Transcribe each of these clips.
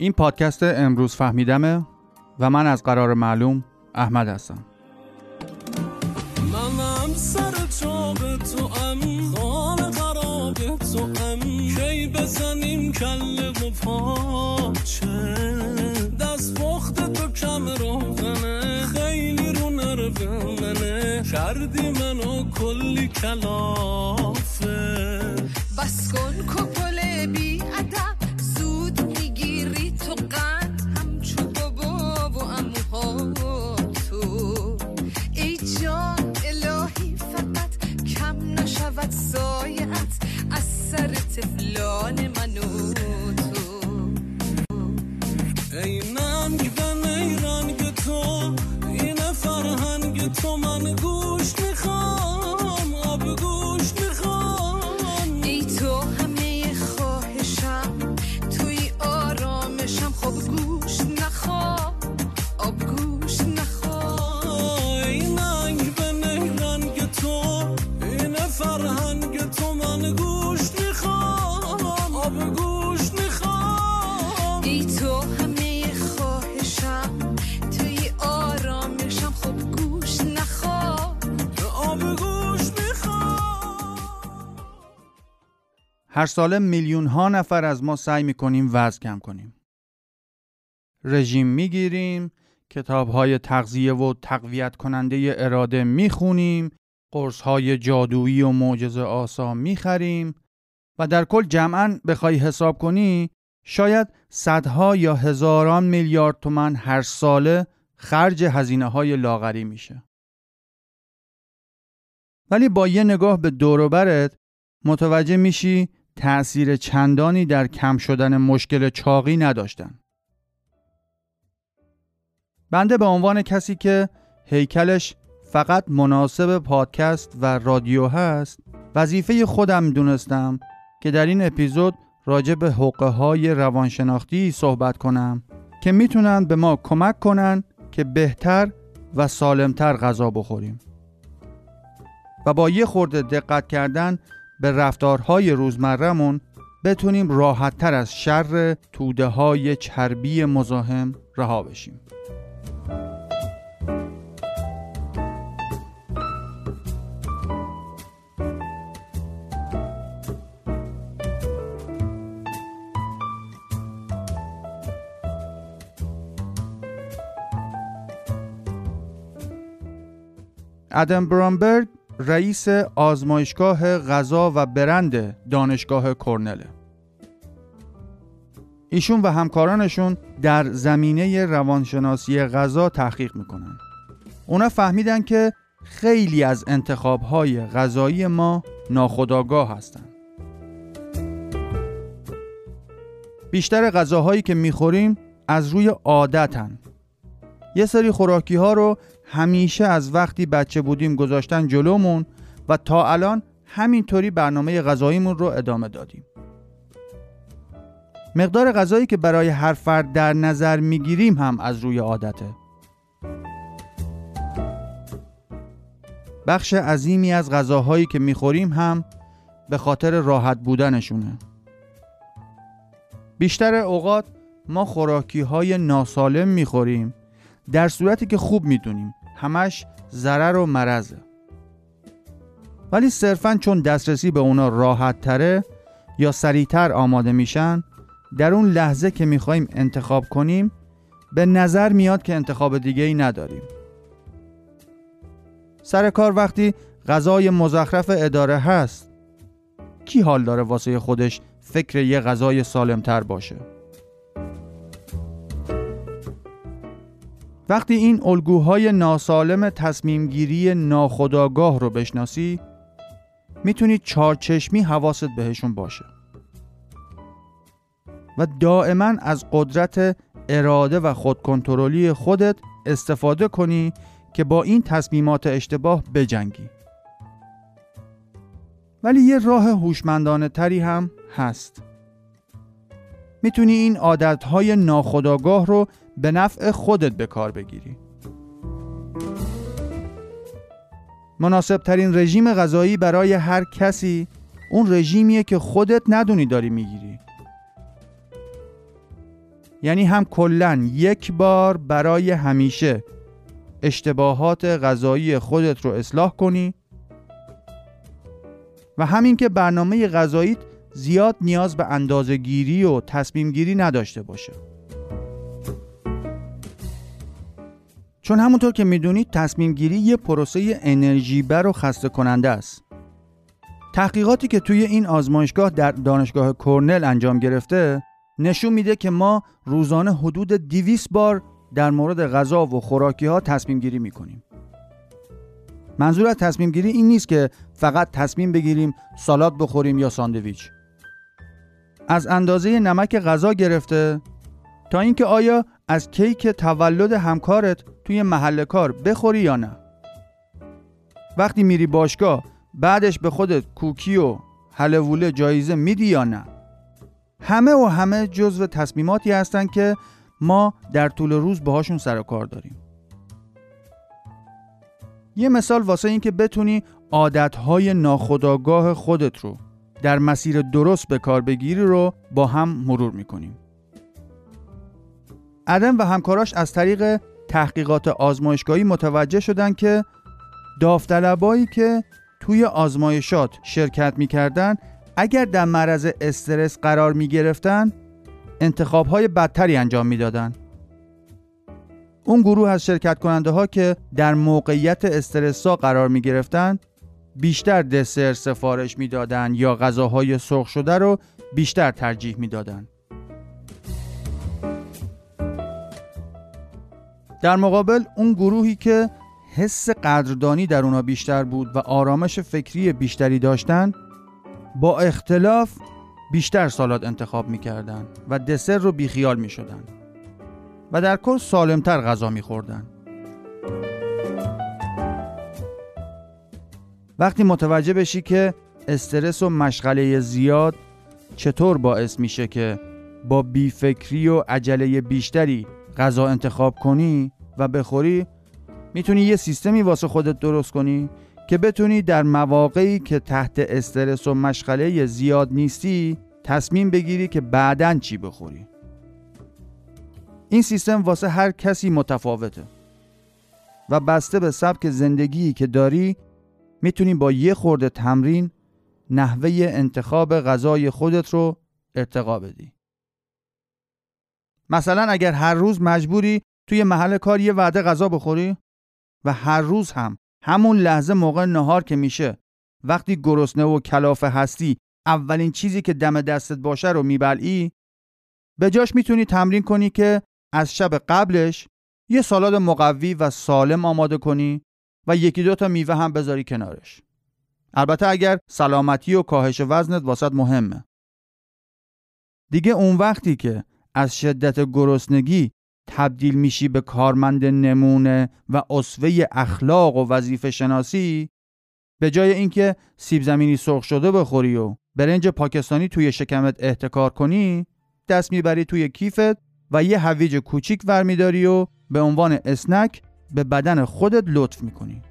این پادکست امروز فهمیدمه و من از قرار معلوم احمد هستم. منم سر چاق تو ام خانه خراب تو ام. کی بزنیم کله و پاچه دست پخت تو کم روغنه خیلی رو نرو منه. کردی منو کلی کلافه. بس کن هر ساله میلیون ها نفر از ما سعی می‌کنیم وزن کم کنیم. رژیم می‌گیریم، کتاب های تغذیه و تقویت کننده اراده می‌خونیم، قرص های جادویی و معجزه آسا می‌خریم و در کل جمعا بخوای حساب کنی شاید صدها یا هزاران میلیارد تومن هر ساله خرج هزینه های لاغری میشه. ولی با یه نگاه به دوروبرت متوجه میشی تأثیر چندانی در کم شدن مشکل چاقی نداشتن. بنده به عنوان کسی که هیکلش فقط مناسب پادکست و رادیو هست وظیفه خودم دونستم که در این اپیزود راجع به حقه های روانشناختی صحبت کنم که می‌تونن به ما کمک کنن که بهتر و سالمتر غذا بخوریم و با یه خورده دقت کردن به رفتارهای روزمرهمون بتونیم راحتتر از شر توده های چربی مزاحم رها بشیم. ادم برامبرگ رئیس آزمایشگاه غذا و برند دانشگاه کرنله ایشون و همکارانشون در زمینه روانشناسی غذا تحقیق می‌کنن. اونا فهمیدن که خیلی از انتخابهای غذایی ما ناخودآگاه هستن. بیشتر غذاهایی که می‌خوریم از روی عادتن. یه سری خوراکی ها رو همیشه از وقتی بچه بودیم گذاشتن جلومون و تا الان همینطوری برنامه غذاییمون رو ادامه دادیم. مقدار غذایی که برای هر فرد در نظر می‌گیریم هم از روی عادته. بخش عظیمی از غذاهایی که می‌خوریم هم به خاطر راحت بودنشونه. بیشتر اوقات ما خوراکی های ناسالم می‌خوریم در صورتی که خوب می‌دونیم همش ضرر و مرزه ولی صرفا چون دسترسی به اونا راحت تره یا سریعتر آماده میشن در اون لحظه که می‌خوایم انتخاب کنیم به نظر میاد که انتخاب دیگه ای نداریم. سر کار وقتی غذای مزخرف اداره هست کی حال داره واسه خودش فکر یه غذای سالمتر باشه؟ وقتی این الگوهای ناسالم تصمیمگیری ناخودآگاه رو بشناسی می‌تونی چارچشمی حواست بهشون باشه. و دائما از قدرت اراده و خودکنترلی خودت استفاده کنی که با این تصمیمات اشتباه بجنگی. ولی یه راه هوشمندانه تری هم هست. می‌تونی این عادتهای ناخودآگاه رو به نفع خودت به کار بگیری. مناسب ترین رژیم غذایی برای هر کسی اون رژیمیه که خودت ندونی داری می‌گیری. یعنی هم کلا یک بار برای همیشه اشتباهات غذایی خودت رو اصلاح کنی و همین که برنامه غذاییت زیاد نیاز به اندازه گیری و تصمیم گیری نداشته باشه. چون همونطور که می‌دونید تصمیم گیری یه پروسه انرژی بر و خسته کننده است. تحقیقاتی که توی این آزمایشگاه در دانشگاه کرنل انجام گرفته نشون میده که ما روزانه حدود 200 بار در مورد غذا و خوراکی ها تصمیم گیری می‌کنیم. منظور از تصمیم گیری این نیست که فقط تصمیم بگیریم سالاد بخوریم یا ساندویچ. از اندازه نمک غذا گرفته تا اینکه آیا از کیک تولد همکارت توی محل کار بخوری یا نه؟ وقتی میری باشگاه بعدش به خودت کوکی و حلووله جایزه میدی یا نه؟ همه و همه جزو تصمیماتی هستن که ما در طول روز باهاشون سر و کار داریم. یه مثال واسه این که بتونی عادتهای ناخودآگاه خودت رو در مسیر درست به کار بگیری رو با هم مرور می‌کنیم. ادم و همکاراش از طریق تحقیقات آزمایشگاهی متوجه شدن که داوطلبایی که توی آزمایشات شرکت می‌کردن اگر در معرض استرس قرار می‌گرفتن انتخابهای بدتری انجام می‌دادن اون گروه از شرکت کننده ها که در موقعیت استرسا قرار می گرفتن بیشتر دسر سفارش می‌دادند یا غذاهای سرخ شده رو بیشتر ترجیح می‌دادند. در مقابل اون گروهی که حس قدردانی در اونا بیشتر بود و آرامش فکری بیشتری داشتن با اختلاف بیشتر سالاد انتخاب می‌کردن و دسر رو بیخیال می‌شدن و در کل سالمتر غذا میخوردن. وقتی متوجه بشی که استرس و مشغله زیاد چطور باعث میشه که با بیفکری و عجله بیشتری غذا انتخاب کنی و بخوری می‌تونی یه سیستمی واسه خودت درست کنی که بتونی در مواقعی که تحت استرس و مشغله زیاد نیستی تصمیم بگیری که بعدا چی بخوری. این سیستم واسه هر کسی متفاوته و بسته به سبک زندگی که داری می‌تونی با یه خورده تمرین نحوه انتخاب غذای خودت رو ارتقا بدی. مثلا اگر هر روز مجبوری توی محل کار یه وعده غذا بخوری؟ و هر روز هم همون لحظه موقع نهار که میشه وقتی گرسنه و کلافه هستی اولین چیزی که دم دستت باشه رو میبلعی؟ به جاش می‌تونی تمرین کنی که از شب قبلش یه سالاد مقوی و سالم آماده کنی و یکی دو تا میوه هم بذاری کنارش. البته اگر سلامتی و کاهش وزنت واسط مهمه. دیگه اون وقتی که از شدت گرسنگی تبدیل میشی به کارمند نمونه و اصوه اخلاق و وظیفه شناسی به جای اینکه سیب زمینی سرخ شده بخوری و برنج پاکستانی توی شکمت احتکار کنی دست می‌بری توی کیفت و یه هویج کوچیک ورمیداری و به عنوان اسنک به بدن خودت لطف می‌کنی.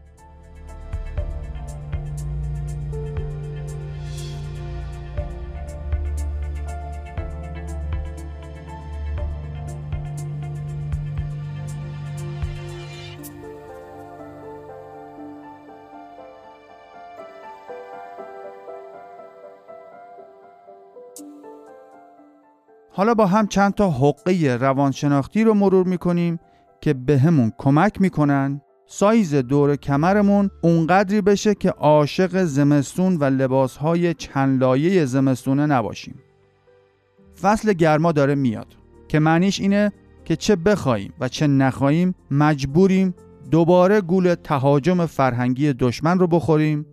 حالا با هم چند تا حقه روانشناختی رو مرور می‌کنیم که به همون کمک می‌کنن سایز دور کمرمون اونقدری بشه که عاشق زمستون و لباسهای چند لایه زمستونه نباشیم. فصل گرما داره میاد که معنیش اینه که چه بخوایم و چه نخواهیم مجبوریم دوباره گول تهاجم فرهنگی دشمن رو بخوریم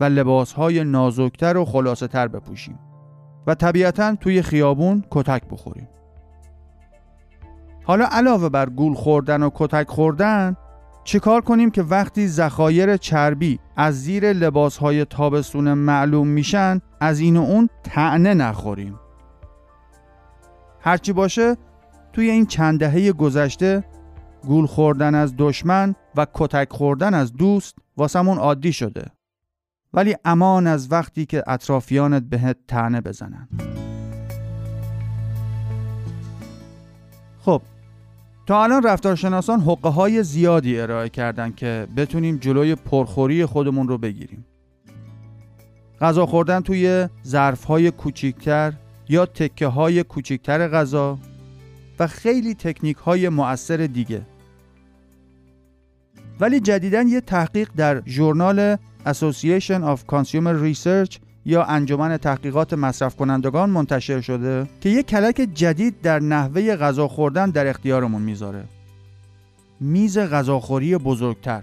و لباسهای نازکتر و خلاصه تر بپوشیم. و طبیعتا توی خیابون کتک بخوریم. حالا علاوه بر گول خوردن و کتک خوردن چیکار کنیم که وقتی ذخایر چربی از زیر لباسهای تابستون معلوم میشن از این و اون تعنه نخوریم؟ هرچی باشه توی این چند دهه گذشته گول خوردن از دشمن و کتک خوردن از دوست واسمون عادی شده. ولی امان از وقتی که اطرافیانت بهت تنه بزنن. خب تا الان رفتارشناسان حقه های زیادی ارائه کردن که بتونیم جلوی پرخوری خودمون رو بگیریم. غذا خوردن توی ظرف های کوچیکتر یا تکه های کوچیکتر غذا و خیلی تکنیک های مؤثر دیگه. ولی جدیدا یه تحقیق در ژورنال Association of Consumer Research یا انجمن تحقیقات مصرف کنندگان منتشر شده که یک کلک جدید در نحوه غذا خوردن در اختیارمون می‌ذاره. میز غذاخوری بزرگتر.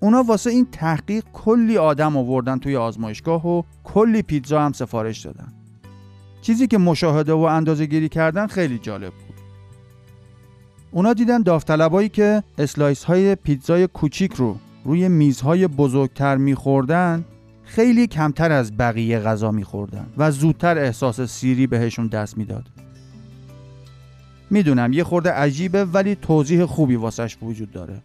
اونا واسه این تحقیق کلی آدم آوردن توی آزمایشگاه و کلی پیتزا هم سفارش دادن. چیزی که مشاهده و اندازه گیری کردن خیلی جالب بود. اونا دیدن داوطلبایی که اسلایس های پیتزای کوچیک رو روی میزهای بزرگتر میخوردن خیلی کمتر از بقیه غذا میخوردن و زودتر احساس سیری بهشون دست می‌داد. می‌دونم یه خورده عجیبه ولی توضیح خوبی واسش وجود داره.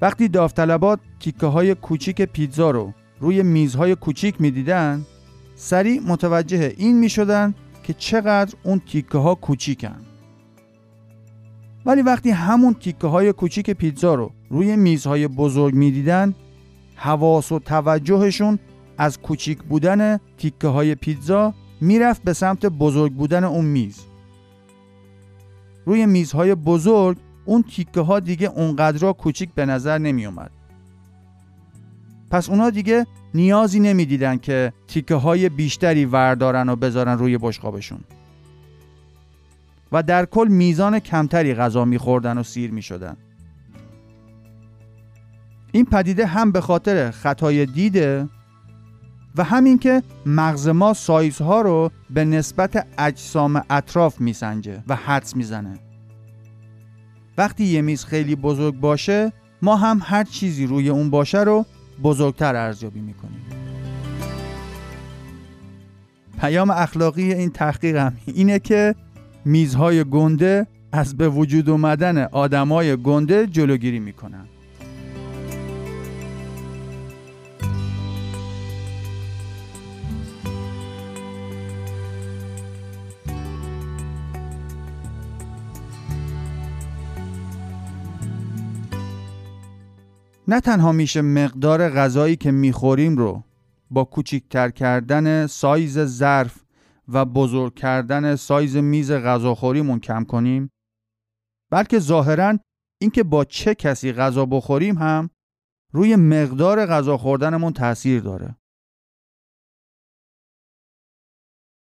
وقتی داوطلبات تیکه های کوچیک پیتزا رو روی میزهای کوچیک می‌دیدن سریع متوجه این می‌شدن که چقدر اون تیکه ها کوچیکن. ولی وقتی همون تیکه های کوچیک پیتزا رو روی میزهای بزرگ می‌دیدن حواس و توجهشون از کوچیک بودن تیکه های پیتزا می‌رفت به سمت بزرگ بودن اون میز روی میزهای بزرگ اون تیکه ها دیگه اونقدر کوچیک به نظر نمی اومد. پس اونا دیگه نیازی نمی‌دیدن که تیکه های بیشتری وردارن و بذارن روی بشقابشون و در کل میزان کمتری غذا میخوردن و سیر می‌شدن. این پدیده هم به خاطر خطای دیده و همین که مغز ما سایزها رو به نسبت اجسام اطراف میسنجه و حدس می‌زنه. وقتی یه میز خیلی بزرگ باشه ما هم هر چیزی روی اون باشه رو بزرگتر ارزیابی می‌کنیم. پیام اخلاقی این تحقیق هم اینه که میزهای گنده از به وجود اومدن آدمای گنده جلوگیری می‌کنن. نه تنها میشه مقدار غذایی که می‌خوریم رو با کوچیکتر کردن سایز ظرف و بزرگ کردن سایز میز غذاخوریمون کم کنیم؟ بلکه ظاهرا اینکه با چه کسی غذا بخوریم هم روی مقدار غذا خوردنمون تاثیر داره.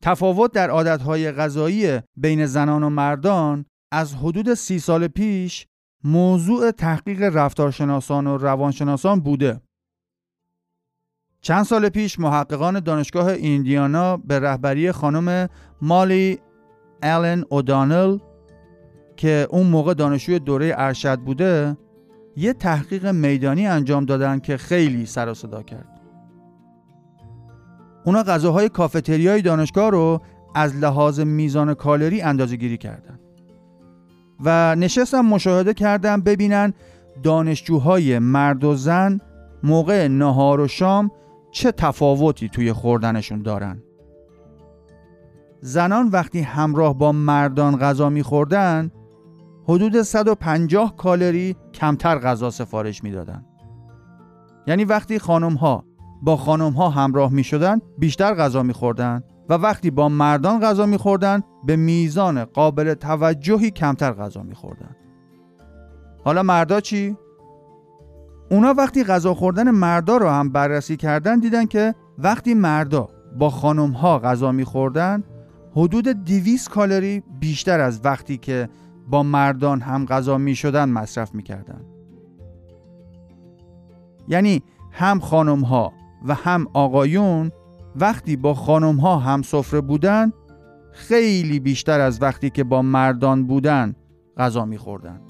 تفاوت در عادتهای غذایی بین زنان و مردان از حدود سی سال پیش موضوع تحقیق رفتارشناسان و روانشناسان بوده. چند سال پیش محققان دانشگاه ایندیانا به رهبری خانم مالی الن اودانل که اون موقع دانشجوی دوره ارشد بوده یه تحقیق میدانی انجام دادن که خیلی سر صدا کرد. اونا غذاهای کافتریای دانشگاه رو از لحاظ میزان کالری اندازه گیری کردن و نشستم مشاهده کردم ببینن دانشجوهای مرد و زن موقع نهار و شام چه تفاوتی توی خوردنشون دارن؟ زنان وقتی همراه با مردان غذا میخوردن حدود 150 کالری کمتر غذا سفارش می‌دادن. یعنی وقتی خانم ها با خانم ها همراه می شدن بیشتر غذا می خوردن و وقتی با مردان غذا می خوردن به میزان قابل توجهی کمتر غذا می خوردن حالا مردا چی؟ اونا وقتی غذا خوردن مردا رو هم بررسی کردن دیدن که وقتی مردا با خانم ها غذا می خوردن حدود 200 کالری بیشتر از وقتی که با مردان هم غذا می شدن مصرف می کردن. یعنی هم خانم ها و هم آقایون وقتی با خانم ها هم سفره بودن خیلی بیشتر از وقتی که با مردان بودن غذا میخوردن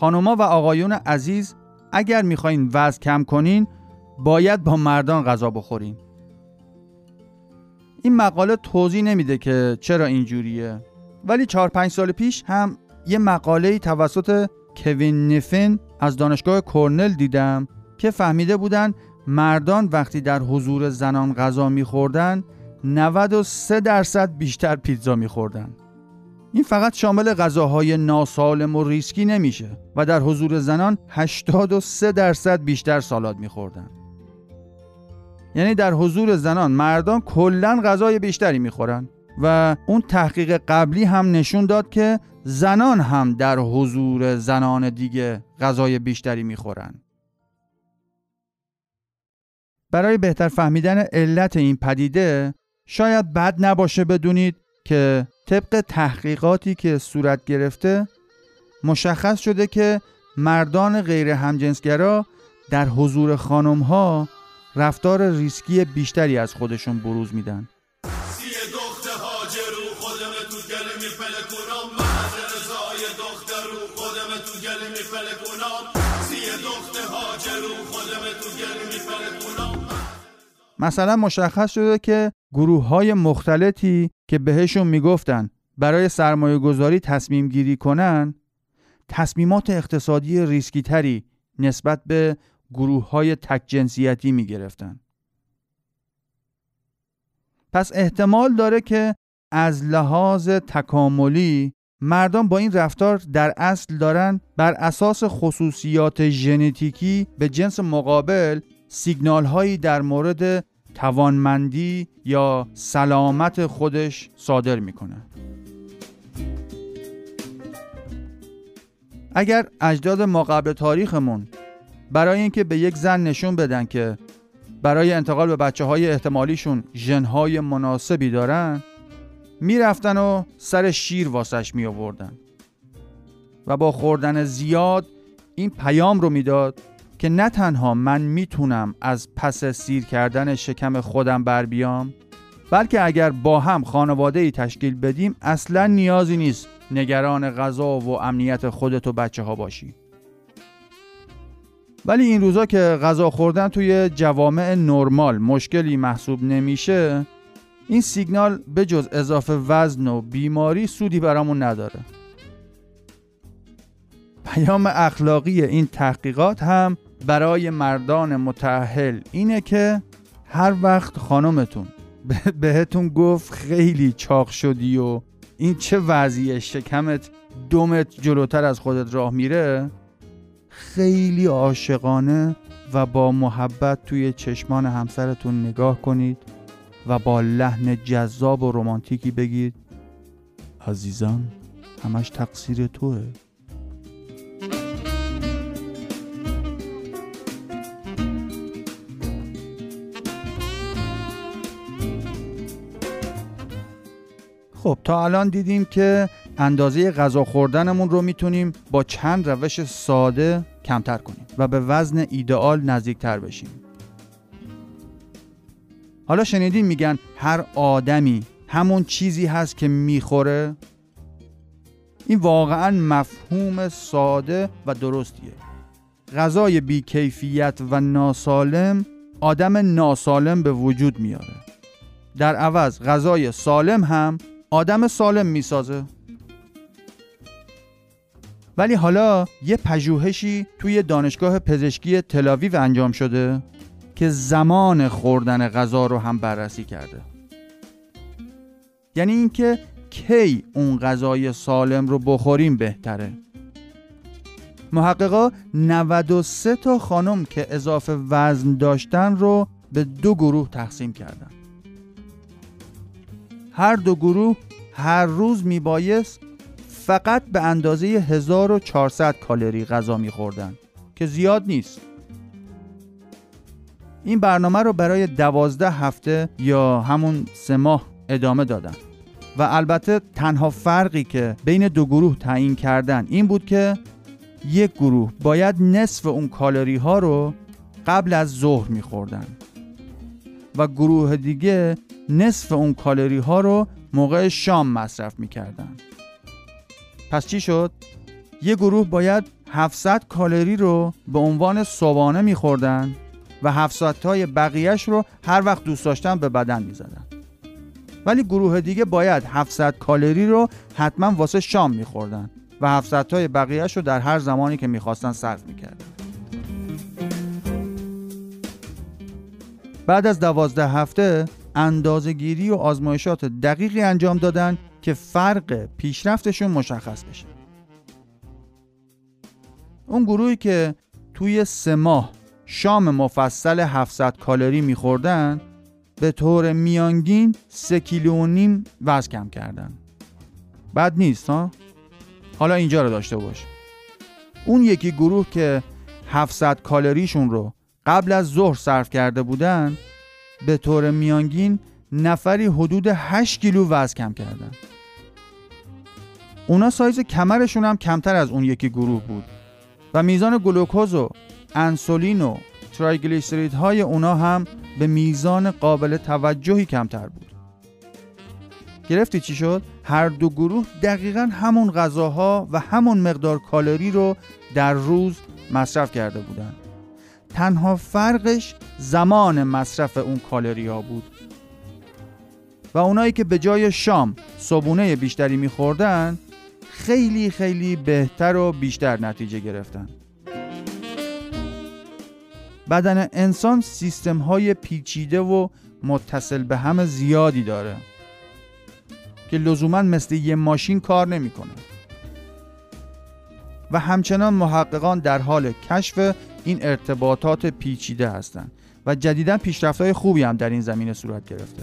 خانوما و آقایون عزیز اگر می‌خواین وزن کم کنین باید با مردان غذا بخورین. این مقاله توضیح نمیده که چرا اینجوریه ولی 4 5 سال پیش هم یه مقاله توسط کوین نیفن از دانشگاه کرنل دیدم که فهمیده بودن مردان وقتی در حضور زنان غذا میخوردن 93 درصد بیشتر پیتزا میخوردن. این فقط شامل غذاهای ناسالم و ریسکی نمیشه و در حضور زنان 83 درصد بیشتر سالاد میخوردن. یعنی در حضور زنان مردان کلا غذای بیشتری می‌خورن و اون تحقیق قبلی هم نشون داد که زنان هم در حضور زنان دیگه غذای بیشتری می‌خورن. برای بهتر فهمیدن علت این پدیده شاید بد نباشه بدونید که طبق تحقیقاتی که صورت گرفته مشخص شده که مردان غیر همجنسگرا در حضور خانم ها رفتار ریسکی بیشتری از خودشون بروز میدن. مثلا مشخص شده که گروه های مختلطی که بهشون می‌گفتن برای سرمایه گذاری تصمیم گیری کنن تصمیمات اقتصادی ریسکی تری نسبت به گروه های تک جنسیتی می گرفتن. پس احتمال داره که از لحاظ تکاملی مردان با این رفتار در اصل دارن بر اساس خصوصیات ژنتیکی به جنس مقابل سیگنال هایی در مورد توانمندی یا سلامت خودش صادر می‌کنه. اگر اجداد ما قبل تاریخمون برای اینکه به یک زن نشون بدن که برای انتقال به بچه های احتمالیشون ژنهای مناسبی دارن می‌رفتن و سر شیر واسش می آوردن و با خوردن زیاد این پیام رو می‌داد که نه تنها من می‌تونم از پس سیر کردن شکم خودم بر بیام بلکه اگر با هم خانواده ای تشکیل بدیم اصلا نیازی نیست نگران غذا و امنیت خودت و بچه ها باشی. ولی این روزا که غذا خوردن توی جوامع نرمال مشکلی محسوب نمیشه این سیگنال به جز اضافه وزن و بیماری سودی برامون نداره. پیام اخلاقی این تحقیقات هم برای مردان متأهل اینه که هر وقت خانمتون بهتون گفت خیلی چاق شدی و این چه وضعیه شکمت دومت جلوتر از خودت راه میره خیلی عاشقانه و با محبت توی چشمان همسرتون نگاه کنید و با لحن جذاب و رمانتیکی بگید عزیزم همش تقصیر توه. خب تا الان دیدیم که اندازه غذا خوردنمون رو می‌تونیم با چند روش ساده کمتر کنیم و به وزن ایدئال نزدیکتر بشیم. حالا شنیدین میگن هر آدمی همون چیزی هست که می‌خوره؟ این واقعا مفهوم ساده و درستیه. غذای بیکیفیت و ناسالم آدم ناسالم به وجود میاره. در عوض غذای سالم هم آدم سالم می‌سازه. ولی حالا یه پژوهشی توی دانشگاه پزشکی تلاویو انجام شده که زمان خوردن غذا رو هم بررسی کرده. یعنی اینکه کی اون غذای سالم رو بخوریم بهتره. محققا 93 تا خانم که اضافه وزن داشتن رو به دو گروه تقسیم کردن. هر دو گروه هر روز میبایست فقط به اندازه 1400 کالری غذا میخوردن که زیاد نیست. این برنامه رو برای دوازده هفته یا همون سه ماه ادامه دادن. و البته تنها فرقی که بین دو گروه تعیین کردن این بود که یک گروه باید نصف اون کالری ها رو قبل از ظهر میخوردن و گروه دیگه نصف اون کالری ها رو موقع شام مصرف می‌کردن. پس چی شد؟ یه گروه باید 700 کالری رو به عنوان صبحانه میخوردن و 700 تای بقیهش رو هر وقت دوست داشتن به بدن می‌زدن. ولی گروه دیگه باید 700 کالری رو حتما واسه شام میخوردن و 700 تای بقیهش رو در هر زمانی که می‌خواستن صرف می‌کردن. بعد از دوازده هفته اندازهگیری و آزمایشات دقیقی انجام دادن که فرق پیشرفتشون مشخص بشه. اون گروهی که توی سه ماه شام مفصل 700 کالری میخوردن به طور میانگین سه کیلو و نیم وزن کم کردن. بد نیست ها؟ حالا اینجا رو داشته باش. اون یکی گروه که 700 کالریشون رو قبل از ظهر صرف کرده بودن به طور میانگین نفری حدود 8 کیلو وزن کم کردن اونا سایز کمرشون هم کمتر از اون یکی گروه بود و میزان گلوکوز و انسولین و triglyceride های اونا هم به میزان قابل توجهی کمتر بود گرفتی چی شد؟ هر دو گروه دقیقا همون غذاها و همون مقدار کالری رو در روز مصرف کرده بودند. تنها فرقش زمان مصرف اون کالری ها بود. و اونایی که به جای شام صبونه بیشتری میخوردن خیلی خیلی بهتر و بیشتر نتیجه گرفتن. بدن انسان سیستم های پیچیده و متصل به هم زیادی داره که لزوما مثل یه ماشین کار نمی‌کنه. و همچنان محققان در حال کشف این ارتباطات پیچیده هستند و جدیدا پیشرفت‌های خوبی هم در این زمینه صورت گرفته.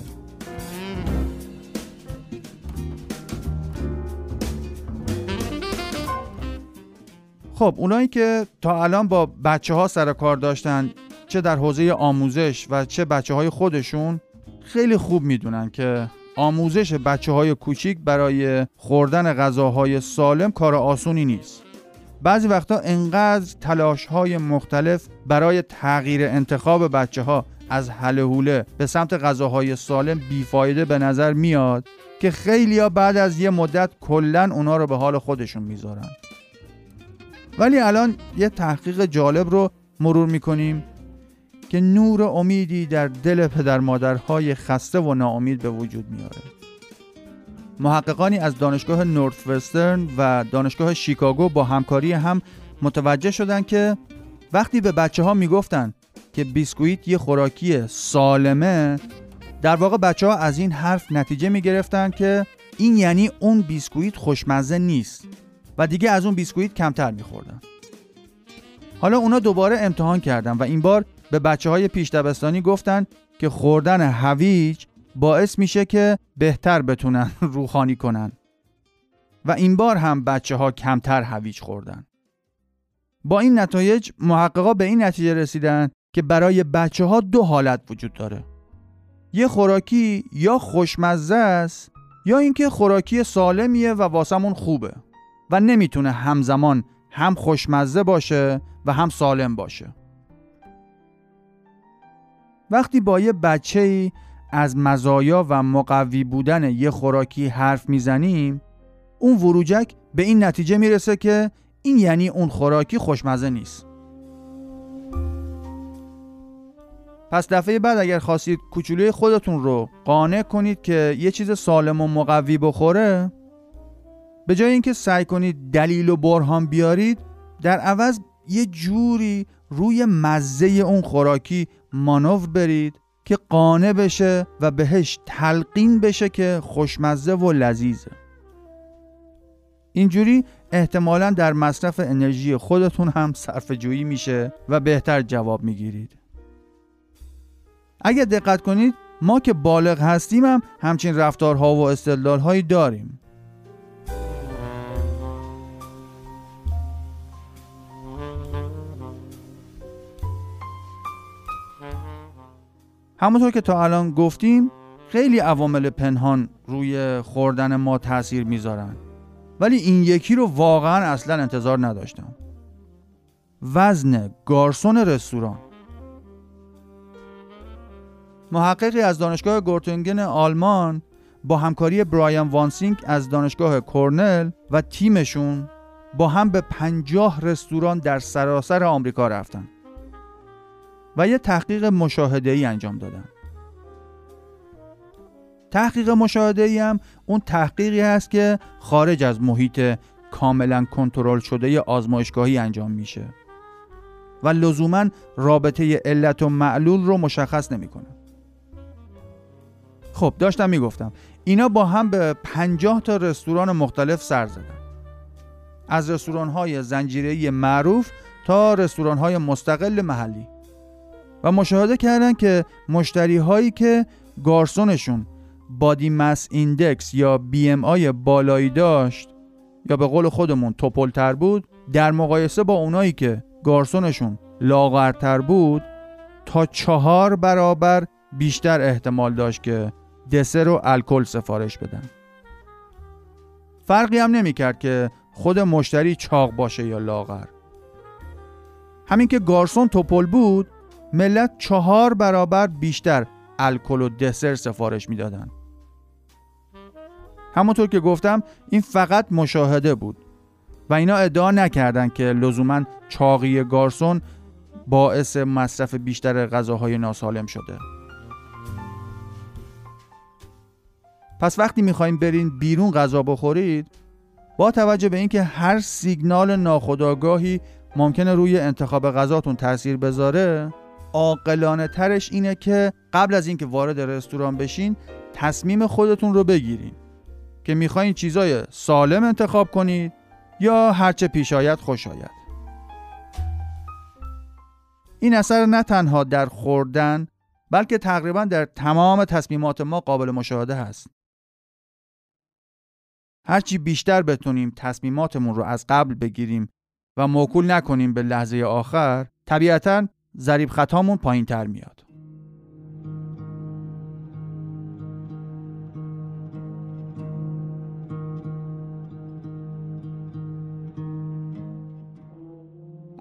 خب اونایی که تا الان با بچه ها سر کار داشتن چه در حوزه آموزش و چه بچه های خودشون خیلی خوب می‌دونن که آموزش بچه های کوچیک برای خوردن غذاهای سالم کار آسونی نیست بعضی وقتا انقدر تلاش های مختلف برای تغییر انتخاب بچه ها از حله به سمت غذاهای سالم بیفایده به نظر میاد که خیلی ها بعد از یه مدت کلا اونا رو به حال خودشون می‌ذارن. ولی الان یه تحقیق جالب رو مرور می‌کنیم که نور امیدی در دل پدر مادرهای خسته و ناامید به وجود میاره محققانی از دانشگاه نورت وسترن و دانشگاه شیکاگو با همکاری هم متوجه شدن که وقتی به بچه ها می‌گفتن که بیسکویت یه خوراکی سالمه در واقع بچه ها از این حرف نتیجه می‌گرفتن که این یعنی اون بیسکویت خوشمزه نیست و دیگه از اون بیسکویت کمتر میخوردن. حالا اونا دوباره امتحان کردن و این بار به بچه های پیش دبستانی گفتن که خوردن هویج باعث میشه که بهتر بتونن روخانی کنن. و این بار هم بچه ها کمتر هویج خوردن. با این نتایج محققا به این نتیجه رسیدن که برای بچه ها دو حالت وجود داره. یه خوراکی یا خوشمزه است یا اینکه خوراکی سالمیه و واسمون خوبه و نمی‌تونه همزمان هم خوشمزه باشه و هم سالم باشه. وقتی با یه بچه ای از مزایا و مقوی بودن یه خوراکی حرف می‌زنیم اون وروجک به این نتیجه می‌رسه که این یعنی اون خوراکی خوشمزه نیست. پس دفعه بعد اگر خواستید کوچولوی خودتون رو قانع کنید که یه چیز سالم و مقوی بخوره به جای اینکه سعی کنید دلیل و برهان بیارید در عوض یه جوری روی مزه اون خوراکی مانور برید که قانع بشه و بهش تلقین بشه که خوشمزه و لذیذه. اینجوری احتمالا در مصرف انرژی خودتون هم صرف جویی میشه و بهتر جواب می‌گیرید. اگه دقت کنید ما که بالغ هستیم هم همچین رفتارها و استدلالهایی داریم. همونطور که تا الان گفتیم خیلی عوامل پنهان روی خوردن ما تاثیر می‌ذارن. ولی این یکی رو واقعا اصلا انتظار نداشتم. وزن گارسون رستوران. محققی از دانشگاه گورتنگن آلمان با همکاری برایان وانسینگ از دانشگاه کورنل و تیمشون با هم به پنجاه رستوران در سراسر آمریکا رفتن. و یه تحقیق مشاهده ای انجام دادن تحقیق مشاهده ای هم اون تحقیقی هست که خارج از محیط کاملا کنترل شده آزمایشگاهی انجام میشه. و لزوما رابطه علت و معلول رو مشخص نمی‌کنه. خب داشتم می‌گفتم اینا با هم به 50 تا رستوران مختلف سر زدن. از رستوران های معروف تا رستوران های مستقل محلی. و مشاهده کردن که مشتری هایی که گارسونشون body mass index یا BMI بالایی داشت یا به قول خودمون تپل‌تر بود در مقایسه با اونایی که گارسونشون لاغرتر بود تا چهار برابر بیشتر احتمال داشت که دسر و الکل سفارش بدن. فرقی هم نمی‌کرد که خود مشتری چاق باشه یا لاغر. همین که گارسون توپل بود ملت چهار برابر بیشتر الکل و دسر سفارش می‌دادن. همونطور که گفتم این فقط مشاهده بود و اینا ادعا نکردند که لزوما چاقی گارسون باعث مصرف بیشتر غذاهای ناسالم شده. پس وقتی می‌خوایم برین بیرون غذا بخورید با توجه به اینکه هر سیگنال ناخودآگاهی ممکنه روی انتخاب غذاتون تاثیر بذاره عاقلانه ترش اینه که قبل از اینکه وارد رستوران بشین تصمیم خودتون رو بگیرین که می‌خواین چیزای سالم انتخاب کنید یا هرچه پیش آید خوش آید. این اثر نه تنها در خوردن بلکه تقریبا در تمام تصمیمات ما قابل مشاهده هست. هرچی بیشتر بتونیم تصمیماتمون رو از قبل بگیریم و موکول نکنیم به لحظه آخر طبیعتا ضریب خطامون پایین تر میاد.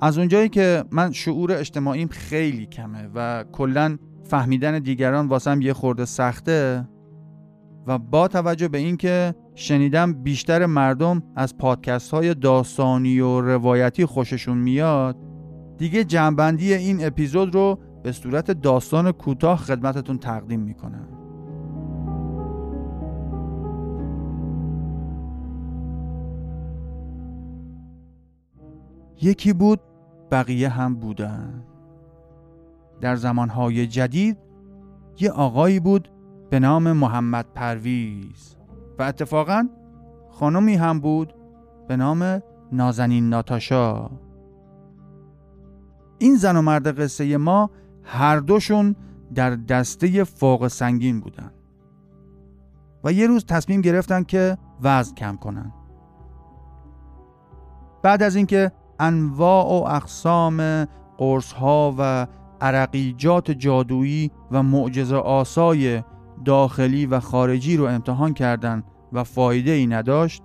از اونجایی که من شعور اجتماعیم خیلی کمه و کلا فهمیدن دیگران واسم یه خورده سخته و با توجه به اینکه شنیدم بیشتر مردم از پادکست های داستانی و روایتی خوششون میاد دیگه جنبندی این اپیزود رو به صورت داستان کوتاه خدمتتون تقدیم می‌کنم. یکی بود بقیه هم بودن. در زمانهای جدید یه آقایی بود به نام محمد پرویز و اتفاقا خانمی هم بود به نام نازنین ناتاشا. این زن و مرد قصه ما هر دوشون در دسته فوق سنگین بودن. و یه روز تصمیم گرفتن که وزن کم کنن. بعد از اینکه انواع و اقسام قرص ها و عرقیجات جادویی و معجزه آسای داخلی و خارجی رو امتحان کردن و فایده ای نداشت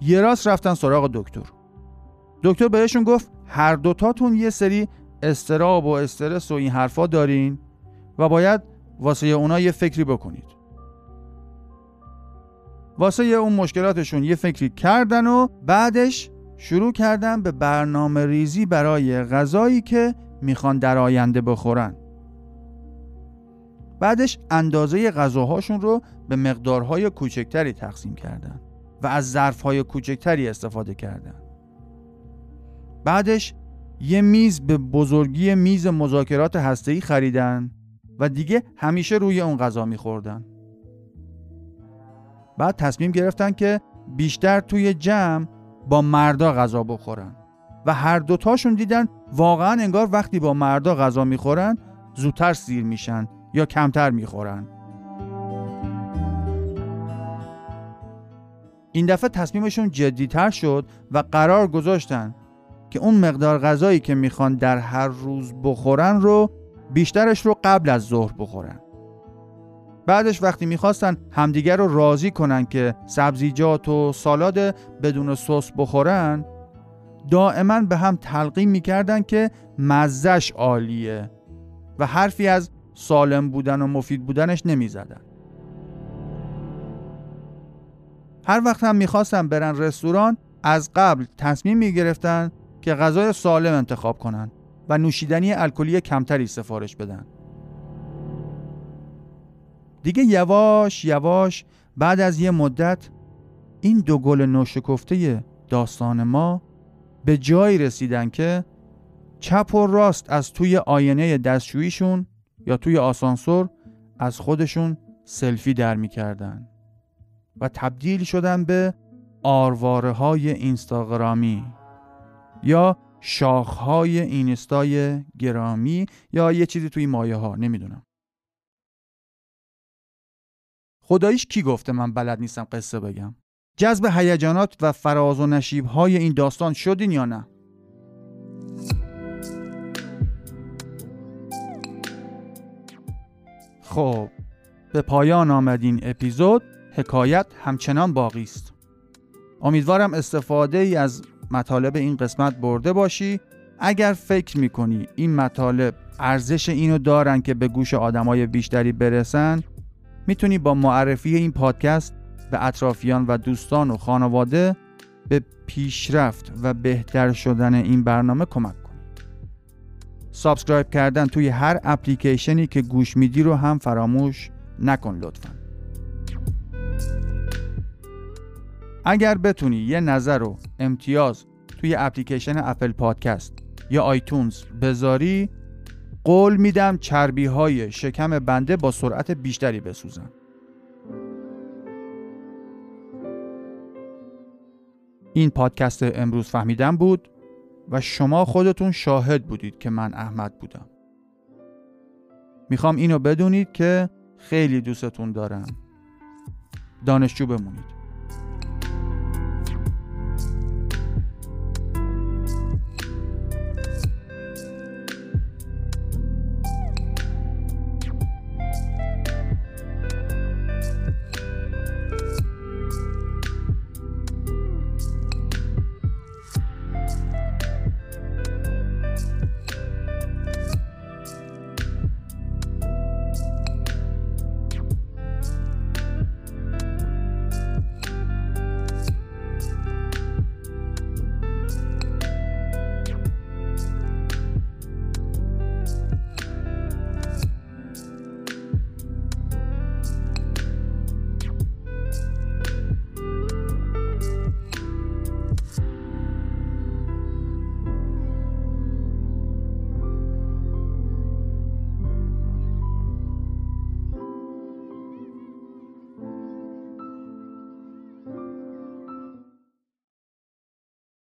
یه راست رفتن سراغ دکتر. دکتر بهشون گفت هر دوتاتون یه سری استراب و استرس و این حرفا دارین و باید واسه اونا یه فکری بکنید. واسه اون مشکلاتشون یه فکری کردن و بعدش شروع کردن به برنامه ریزی برای غذایی که می‌خوان در آینده بخورن. بعدش اندازه غذاهاشون رو به مقدارهای کوچکتری تقسیم کردن و از ظرفهای کوچکتری استفاده کردن. بعدش یه میز به بزرگی میز مذاکرات هسته‌ای خریدن و دیگه همیشه روی اون غذا میخوردن. بعد تصمیم گرفتن که بیشتر توی جمع با مردا غذا بخورن و هر دوتاشون دیدن واقعا انگار وقتی با مردا غذا می‌خورن زودتر سیر میشن یا کمتر می‌خورن. این دفعه تصمیمشون جدیتر شد و قرار گذاشتن که اون مقدار غذایی که می‌خوان در هر روز بخورن رو بیشترش رو قبل از ظهر بخورن. بعدش وقتی می‌خواستن همدیگر رو راضی کنن که سبزیجات و سالاد بدون سس بخورن دائما به هم تلقیم می‌کردن که مزش عالیه و حرفی از سالم بودن و مفید بودنش نمی‌زدن. هر وقت هم می‌خواستن برن رستوران از قبل تصمیم می‌گرفتن که غذای سالم انتخاب کنن و نوشیدنی الکلی کمتری سفارش بدن. دیگه یواش یواش بعد از یه مدت این دو گل نوشکفته داستان ما به جایی رسیدن که چپ و راست از توی آینه دستشوییشون یا توی آسانسور از خودشون سلفی در می‌کردن و تبدیل شدن به آرواره های اینستاگرامی. یا شاخهای اینستای گرامی یا یه چیزی توی مایه ها نمی‌دونم. خداییش کی گفته من بلد نیستم قصه بگم؟ جذب هیجانات و فراز و نشیب های این داستان شدین یا نه؟ خب به پایان آمدین اپیزود. حکایت همچنان باقی است. امیدوارم استفاده ای از مطالب این قسمت برده باشی. اگر فکر می‌کنی این مطالب ارزش اینو دارن که به گوش آدمای بیشتری برسن می‌تونی با معرفی این پادکست به اطرافیان و دوستان و خانواده به پیشرفت و بهتر شدن این برنامه کمک کنی. subscribe کردن توی هر اپلیکیشنی که گوش میدی رو هم فراموش نکن لطفا. اگر بتونی یه نظر و امتیاز توی اپلیکیشن Apple Podcast یا iTunes بذاری قول میدم چربی های شکم بنده با سرعت بیشتری بسوزن. این پادکست امروز فهمیدم بود و شما خودتون شاهد بودید که من احمد بودم. می‌خوام اینو بدونید که خیلی دوستتون دارم. دانشجو بمونید.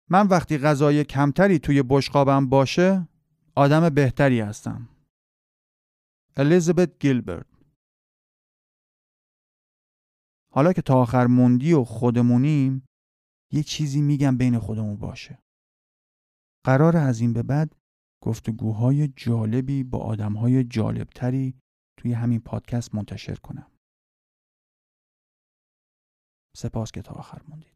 من وقتی غذای کمتری توی بشقابم باشه آدم بهتری هستم. الیزابت گیلبرت حالا که تا آخر موندی و خودمونیم یه چیزی میگم بین خودمون باشه. قرار از این به بعد گفتگوهای جالبی با آدمهای جالبتری توی همین پادکست منتشر کنم. سپاس که تا آخر موندید.